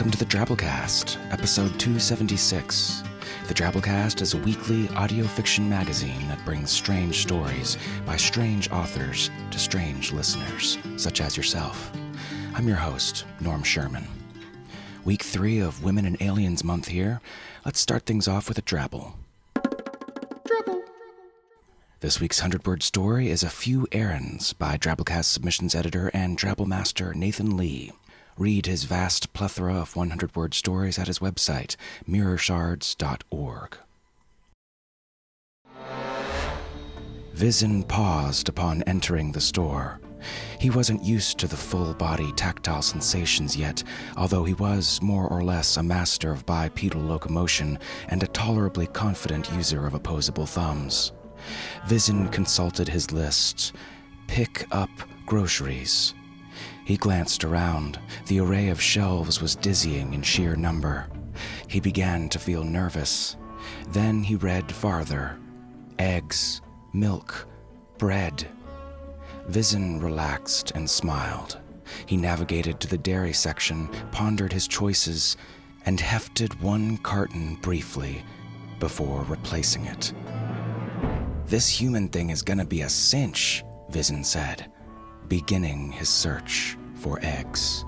Welcome to the Drabblecast, episode 276. The Drabblecast is a weekly audio fiction magazine that brings strange stories by strange authors to strange listeners, such as yourself. I'm your host, Norm Sherman. Week three of Women and Aliens Month here. Let's start things off with a drabble. Drabble. This week's 100 word story is A Few Errands by Drabblecast submissions editor and Drabble master Nathan Lee. Read his vast plethora of 100 word stories at his website, mirrorshards.org. Visin paused upon entering the store. He wasn't used to the full body tactile sensations yet, although he was more or less a master of bipedal locomotion and a tolerably confident user of opposable thumbs. Visin consulted his list. Pick up groceries. He glanced around. The array of shelves was dizzying in sheer number. He began to feel nervous. Then he read farther eggs, milk, bread. Visin relaxed and smiled. He navigated to the dairy section, pondered his choices, and hefted one carton briefly before replacing it. This human thing is gonna be a cinch, Visin said, beginning his search for eggs.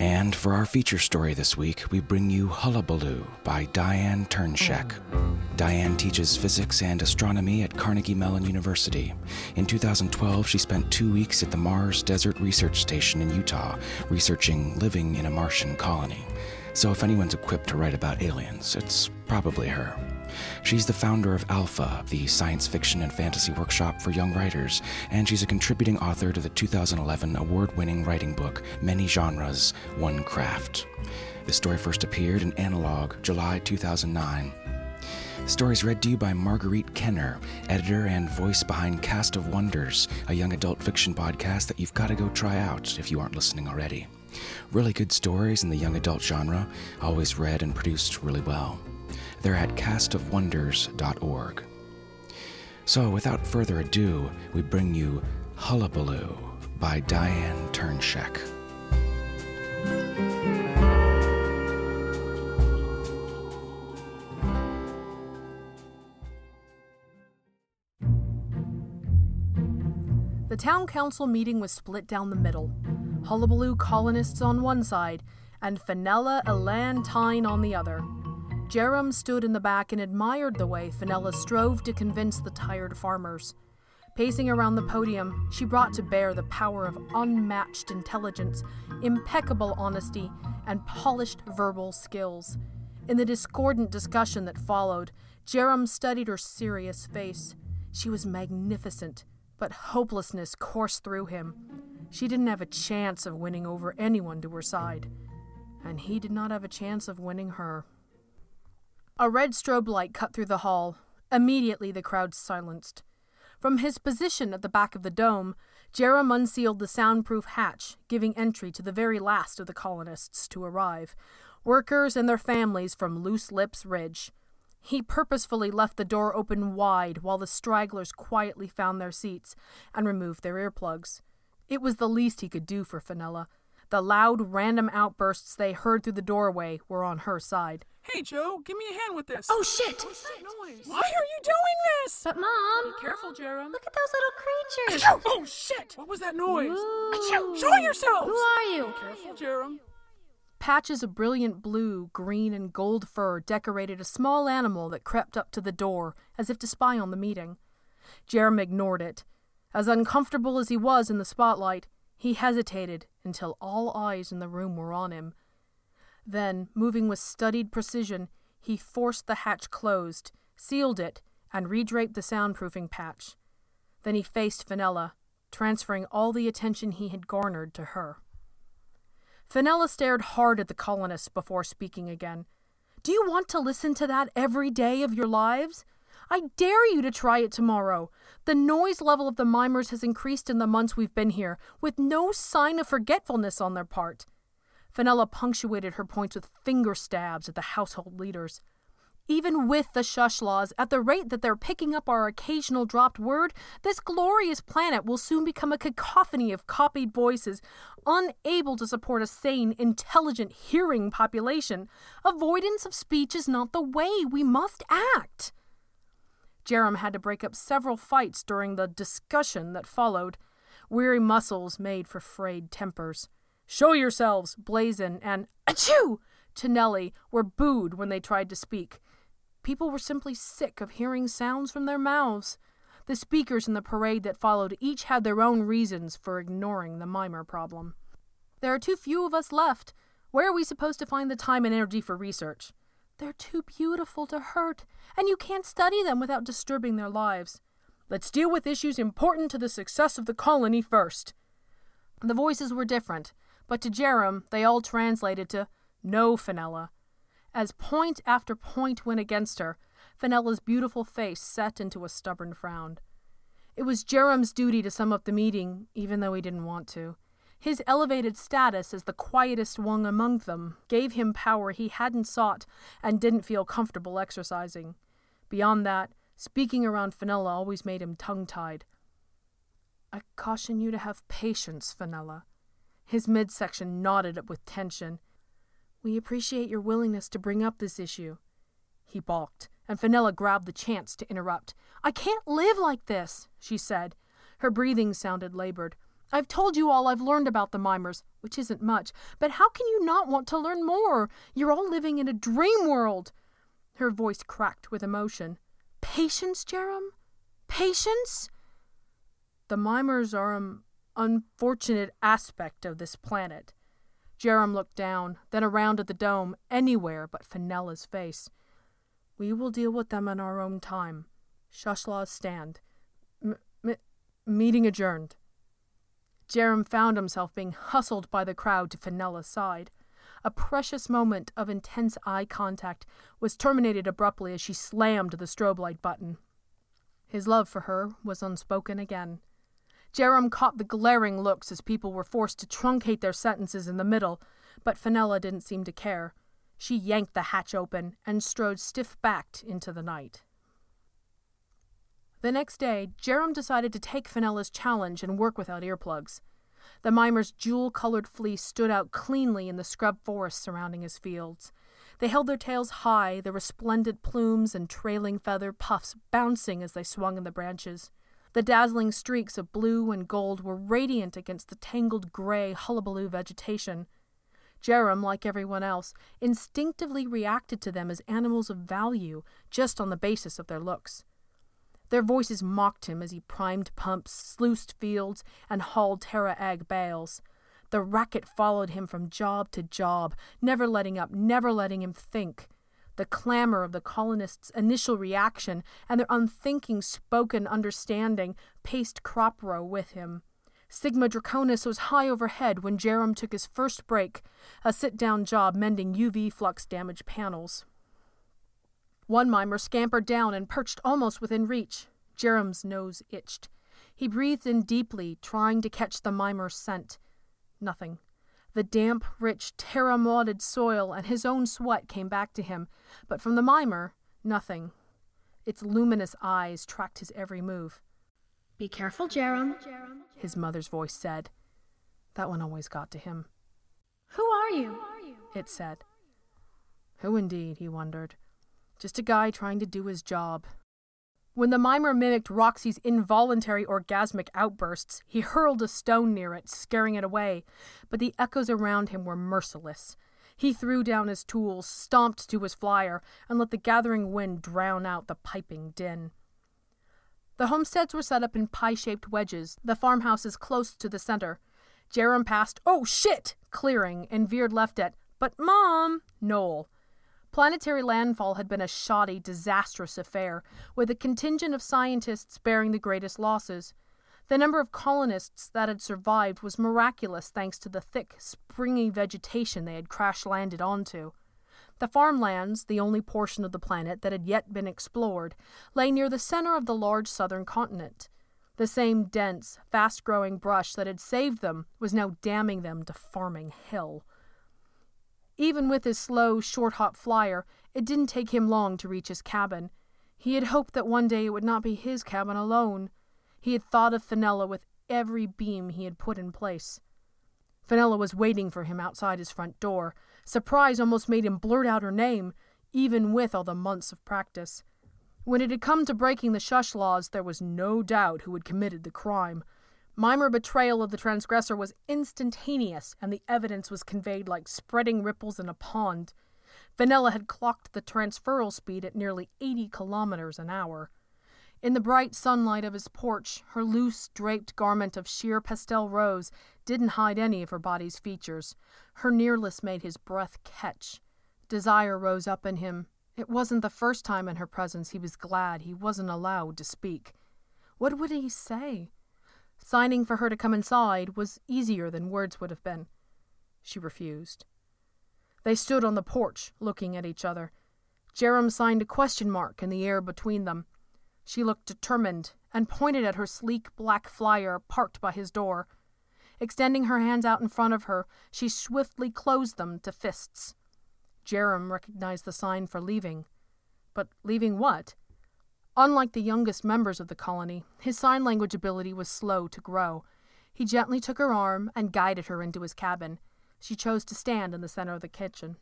And for our feature story this week, we bring you Hullabaloo by Diane Turnshek. Diane teaches physics and astronomy at Carnegie Mellon University. In 2012, she spent two weeks at the Mars Desert Research Station in Utah, researching living in a Martian colony. So if anyone's equipped to write about aliens, it's probably her. She's the founder of Alpha, the science fiction and fantasy workshop for young writers, and she's a contributing author to the 2011 award winning writing book, Many Genres, One Craft. The story first appeared in Analog, July 2009. The story is read to you by Marguerite Kenner, editor and voice behind Cast of Wonders, a young adult fiction podcast that you've got to go try out if you aren't listening already. Really good stories in the young adult genre, always read and produced really well. They're at castofwonders.org. So, without further ado, we bring you Hullabaloo by Diane Turnshek. The town council meeting was split down the middle. Hullabaloo colonists on one side and Fenella Elane Tyne on the other. Jerram stood in the back and admired the way Fenella strove to convince the tired farmers. Pacing around the podium, she brought to bear the power of unmatched intelligence, impeccable honesty, and polished verbal skills. In the discordant discussion that followed, Jerram studied her serious face. She was magnificent, but hopelessness coursed through him. She didn't have a chance of winning over anyone to her side, and he did not have a chance of winning her. A red strobe light cut through the hall. Immediately the crowd silenced. From his position at the back of the dome, Jerram unsealed the soundproof hatch, giving entry to the very last of the colonists to arrive workers and their families from Loose Lips Ridge. He purposefully left the door open wide while the stragglers quietly found their seats and removed their earplugs. It was the least he could do for Fenella. The loud, random outbursts they heard through the doorway were on her side. Hey, Joe, give me a hand with this. Oh, shit! What's that noise? Why are you doing this? But, Mom. Be careful, Jerram. Look at those little creatures. Oh, shit! What was that noise? Ooh. Show yourselves! Who are you? Careful, Jerram. Patches of brilliant blue, green, and gold fur decorated a small animal that crept up to the door as if to spy on the meeting. Jerram ignored it. As uncomfortable as he was in the spotlight, he hesitated until all eyes in the room were on him. Then, moving with studied precision, he forced the hatch closed, sealed it, and redraped the soundproofing patch. Then he faced Fenella, transferring all the attention he had garnered to her. Fenella stared hard at the colonists before speaking again. Do you want to listen to that every day of your lives? I dare you to try it tomorrow. The noise level of the mimers has increased in the months we've been here, with no sign of forgetfulness on their part. Fenella punctuated her points with finger stabs at the household leaders. Even with the shush laws, at the rate that they're picking up our occasional dropped word, this glorious planet will soon become a cacophony of copied voices, unable to support a sane, intelligent, hearing population. Avoidance of speech is not the way. We must act. Jerram had to break up several fights during the discussion that followed. Weary muscles made for frayed tempers. Show yourselves, Blazon and Achoo! to were booed when they tried to speak. People were simply sick of hearing sounds from their mouths. The speakers in the parade that followed each had their own reasons for ignoring the mimer problem. There are too few of us left. Where are we supposed to find the time and energy for research? They're too beautiful to hurt, and you can't study them without disturbing their lives. Let's deal with issues important to the success of the colony first. The voices were different, but to Jerram they all translated to No, Fenella. As point after point went against her, Fenella's beautiful face set into a stubborn frown. It was Jerram's duty to sum up the meeting, even though he didn't want to. His elevated status as the quietest one among them gave him power he hadn't sought and didn't feel comfortable exercising. Beyond that, speaking around Fenella always made him tongue tied. I caution you to have patience, Fenella. His midsection knotted up with tension. We appreciate your willingness to bring up this issue. He balked, and Fenella grabbed the chance to interrupt. I can't live like this, she said. Her breathing sounded labored. I've told you all I've learned about the mimers, which isn't much, but how can you not want to learn more? You're all living in a dream world. Her voice cracked with emotion. Patience, Jerram? Patience? The mimers are an unfortunate aspect of this planet. Jerram looked down, then around at the dome, anywhere but Fenella's face. We will deal with them in our own time. Shush-laws stand. M- m- meeting adjourned. Jerram found himself being hustled by the crowd to Fenella's side. A precious moment of intense eye contact was terminated abruptly as she slammed the strobe light button. His love for her was unspoken again. Jerram caught the glaring looks as people were forced to truncate their sentences in the middle, but Fenella didn't seem to care. She yanked the hatch open and strode stiff backed into the night. The next day, Jerram decided to take Fenella's challenge and work without earplugs. The mimer's jewel colored fleece stood out cleanly in the scrub forest surrounding his fields. They held their tails high, their resplendent plumes and trailing feather puffs bouncing as they swung in the branches. The dazzling streaks of blue and gold were radiant against the tangled gray hullabaloo vegetation. Jerram, like everyone else, instinctively reacted to them as animals of value just on the basis of their looks. Their voices mocked him as he primed pumps, sluiced fields, and hauled Terra egg bales. The racket followed him from job to job, never letting up, never letting him think the clamor of the colonists' initial reaction and their unthinking spoken understanding paced crop row with him. Sigma Draconis was high overhead when Jerram took his first break, a sit down job mending UV flux damaged panels. One mimer scampered down and perched almost within reach. Jerram's nose itched. He breathed in deeply, trying to catch the mimer's scent. Nothing. The damp, rich, terra mauded soil and his own sweat came back to him, but from the mimer, nothing. Its luminous eyes tracked his every move. Be careful, Jerram, his mother's voice said. That one always got to him. Who are you? It said. Who indeed, he wondered. Just a guy trying to do his job, when the mimer mimicked Roxy's involuntary orgasmic outbursts, he hurled a stone near it, scaring it away, but the echoes around him were merciless. He threw down his tools, stomped to his flyer, and let the gathering wind drown out the piping din. The homesteads were set up in pie shaped wedges, the farmhouses close to the center. Jerram passed, oh shit, clearing, and veered left at, but mom, Knoll. Planetary landfall had been a shoddy, disastrous affair, with a contingent of scientists bearing the greatest losses. The number of colonists that had survived was miraculous thanks to the thick, springy vegetation they had crash landed onto. The farmlands, the only portion of the planet that had yet been explored, lay near the center of the large southern continent. The same dense, fast growing brush that had saved them was now damning them to farming hell. Even with his slow, short hop flyer, it didn't take him long to reach his cabin. He had hoped that one day it would not be his cabin alone. He had thought of Fenella with every beam he had put in place. Fenella was waiting for him outside his front door. Surprise almost made him blurt out her name, even with all the months of practice. When it had come to breaking the shush laws, there was no doubt who had committed the crime. Mimer betrayal of the transgressor was instantaneous, and the evidence was conveyed like spreading ripples in a pond. Fenella had clocked the transferal speed at nearly 80 kilometers an hour. In the bright sunlight of his porch, her loose, draped garment of sheer pastel rose didn't hide any of her body's features. Her nearness made his breath catch. Desire rose up in him. It wasn't the first time in her presence he was glad he wasn't allowed to speak. What would he say? Signing for her to come inside was easier than words would have been. She refused. They stood on the porch, looking at each other. Jerram signed a question mark in the air between them. She looked determined and pointed at her sleek black flyer parked by his door. Extending her hands out in front of her, she swiftly closed them to fists. Jerram recognized the sign for leaving. But leaving what? Unlike the youngest members of the colony, his sign language ability was slow to grow. He gently took her arm and guided her into his cabin. She chose to stand in the center of the kitchen.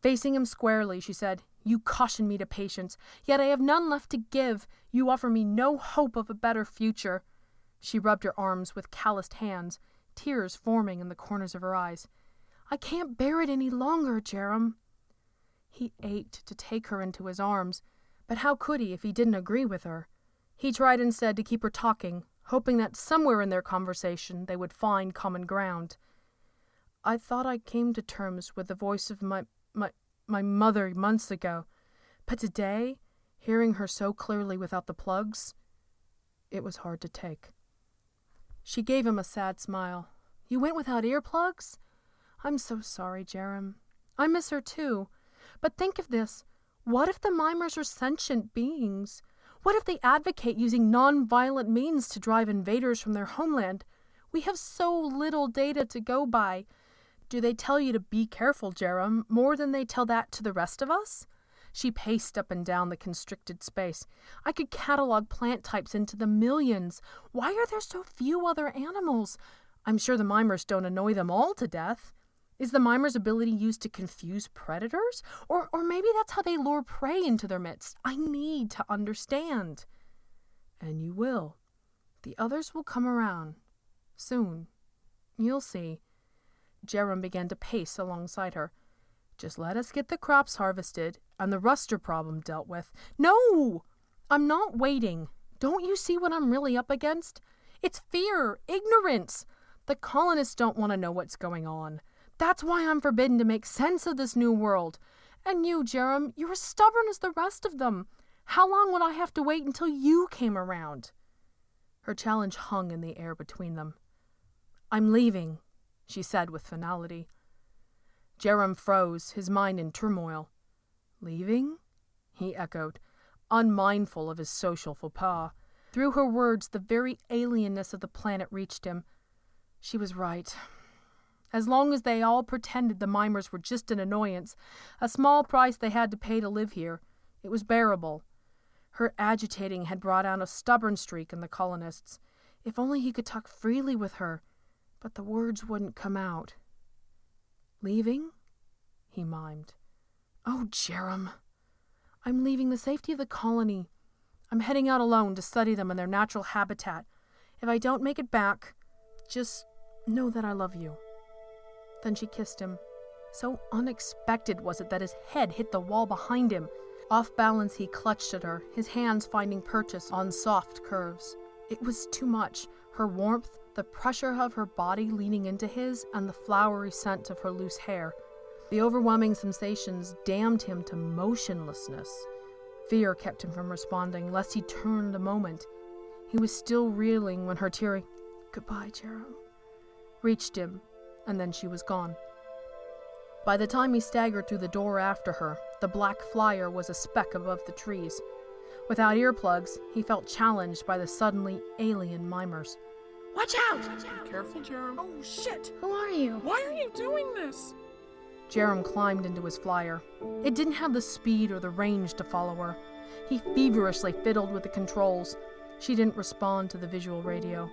Facing him squarely, she said, You caution me to patience, yet I have none left to give. You offer me no hope of a better future. She rubbed her arms with calloused hands, tears forming in the corners of her eyes. I can't bear it any longer, Jerram. He ached to take her into his arms, but how could he if he didn't agree with her? He tried instead to keep her talking, hoping that somewhere in their conversation they would find common ground. I thought I came to terms with the voice of my my my mother months ago, but today, hearing her so clearly without the plugs, it was hard to take. She gave him a sad smile. You went without earplugs? I'm so sorry, Jerram. I miss her too. But think of this. What if the mimers are sentient beings? What if they advocate using non-violent means to drive invaders from their homeland? We have so little data to go by. Do they tell you to be careful, Jerram, more than they tell that to the rest of us? She paced up and down the constricted space. I could catalog plant types into the millions. Why are there so few other animals? I'm sure the mimers don't annoy them all to death. Is the mimer's ability used to confuse predators? Or, or maybe that's how they lure prey into their midst. I need to understand. And you will. The others will come around. Soon. You'll see. Jerram began to pace alongside her. Just let us get the crops harvested and the ruster problem dealt with. No! I'm not waiting. Don't you see what I'm really up against? It's fear, ignorance. The colonists don't want to know what's going on. That's why I'm forbidden to make sense of this new world. And you, Jerram, you're as stubborn as the rest of them. How long would I have to wait until you came around? Her challenge hung in the air between them. I'm leaving, she said with finality. Jerram froze, his mind in turmoil. Leaving? he echoed, unmindful of his social faux pas. Through her words, the very alienness of the planet reached him. She was right. As long as they all pretended the mimers were just an annoyance, a small price they had to pay to live here, it was bearable. Her agitating had brought out a stubborn streak in the colonists. If only he could talk freely with her, but the words wouldn't come out. Leaving? he mimed. Oh, Jerram. I'm leaving the safety of the colony. I'm heading out alone to study them in their natural habitat. If I don't make it back, just know that I love you. Then she kissed him. So unexpected was it that his head hit the wall behind him. Off balance, he clutched at her, his hands finding purchase on soft curves. It was too much. Her warmth, the pressure of her body leaning into his, and the flowery scent of her loose hair. The overwhelming sensations damned him to motionlessness. Fear kept him from responding, lest he turned a moment. He was still reeling when her teary, Goodbye, Jerram, reached him and then she was gone. By the time he staggered through the door after her, the black flyer was a speck above the trees. Without earplugs, he felt challenged by the suddenly alien mimers. Watch out! Be careful, Jerram. Oh, shit! Who are you? Why are you doing this? Jerram climbed into his flyer. It didn't have the speed or the range to follow her. He feverishly fiddled with the controls. She didn't respond to the visual radio.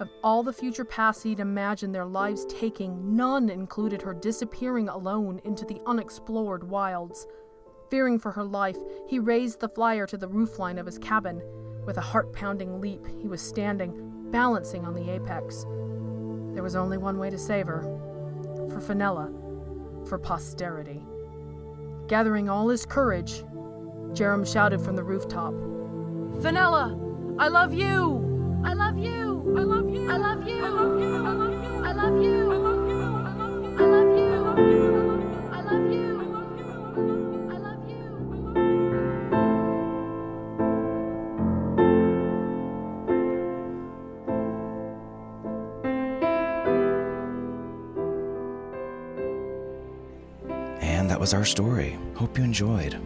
Of all the future paths he'd imagined their lives taking, none included her disappearing alone into the unexplored wilds. Fearing for her life, he raised the flyer to the roofline of his cabin. With a heart pounding leap, he was standing, balancing on the apex. There was only one way to save her for Fenella, for posterity. Gathering all his courage, Jerram shouted from the rooftop Fenella, I love you! I love you! I love you. I love you! I love you. I love you. I love you! I love you. I love you. I love you! I love you. And that was our story. Hope you enjoyed.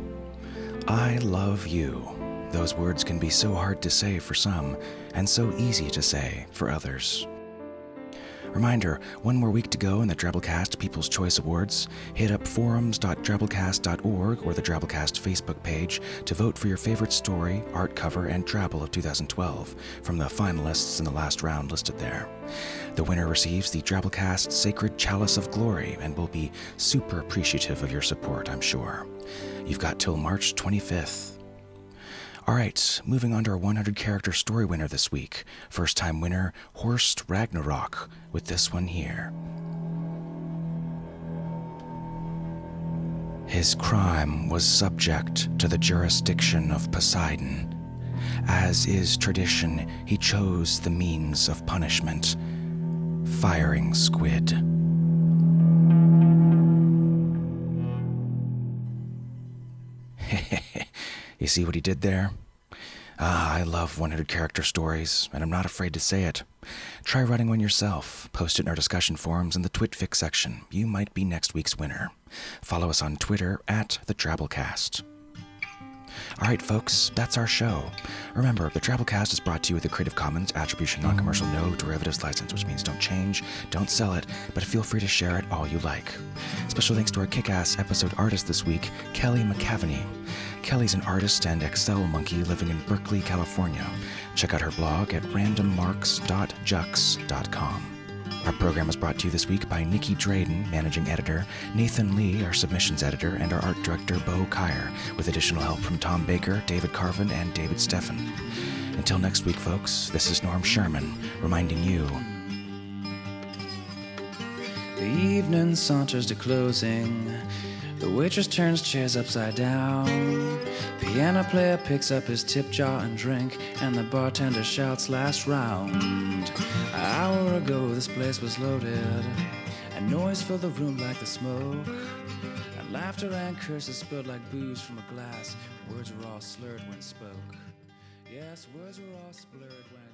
I love you. Those words can be so hard to say for some, and so easy to say for others. Reminder one more week to go in the Drabblecast People's Choice Awards. Hit up forums.drabblecast.org or the Drabblecast Facebook page to vote for your favorite story, art cover, and Drabble of 2012 from the finalists in the last round listed there. The winner receives the Drabblecast Sacred Chalice of Glory and will be super appreciative of your support, I'm sure. You've got till March 25th. All right, moving on to our 100 character story winner this week. First time winner, Horst Ragnarok, with this one here. His crime was subject to the jurisdiction of Poseidon. As is tradition, he chose the means of punishment firing squid. You see what he did there? Ah, I love 100 character stories, and I'm not afraid to say it. Try writing one yourself. Post it in our discussion forums in the Twitfics section. You might be next week's winner. Follow us on Twitter at the Drabblecast. All right, folks, that's our show. Remember, the Drabblecast is brought to you with a Creative Commons Attribution Non Commercial No Derivatives license, which means don't change, don't sell it, but feel free to share it all you like. Special thanks to our kick ass episode artist this week, Kelly McCavaney. Kelly's an artist and Excel monkey living in Berkeley, California. Check out her blog at randommarks.jux.com. Our program was brought to you this week by Nicky Drayden, managing editor, Nathan Lee, our submissions editor, and our art director, Bo Kaier, with additional help from Tom Baker, David Carvin, and David Steffen. Until next week, folks, this is Norm Sherman, reminding you The evening saunters to closing. The waitress turns chairs upside down. Piano player picks up his tip jar and drink, and the bartender shouts last round. An hour ago, this place was loaded, and noise filled the room like the smoke. And laughter and curses spilled like booze from a glass. Words were all slurred when spoke. Yes, words were all slurred when.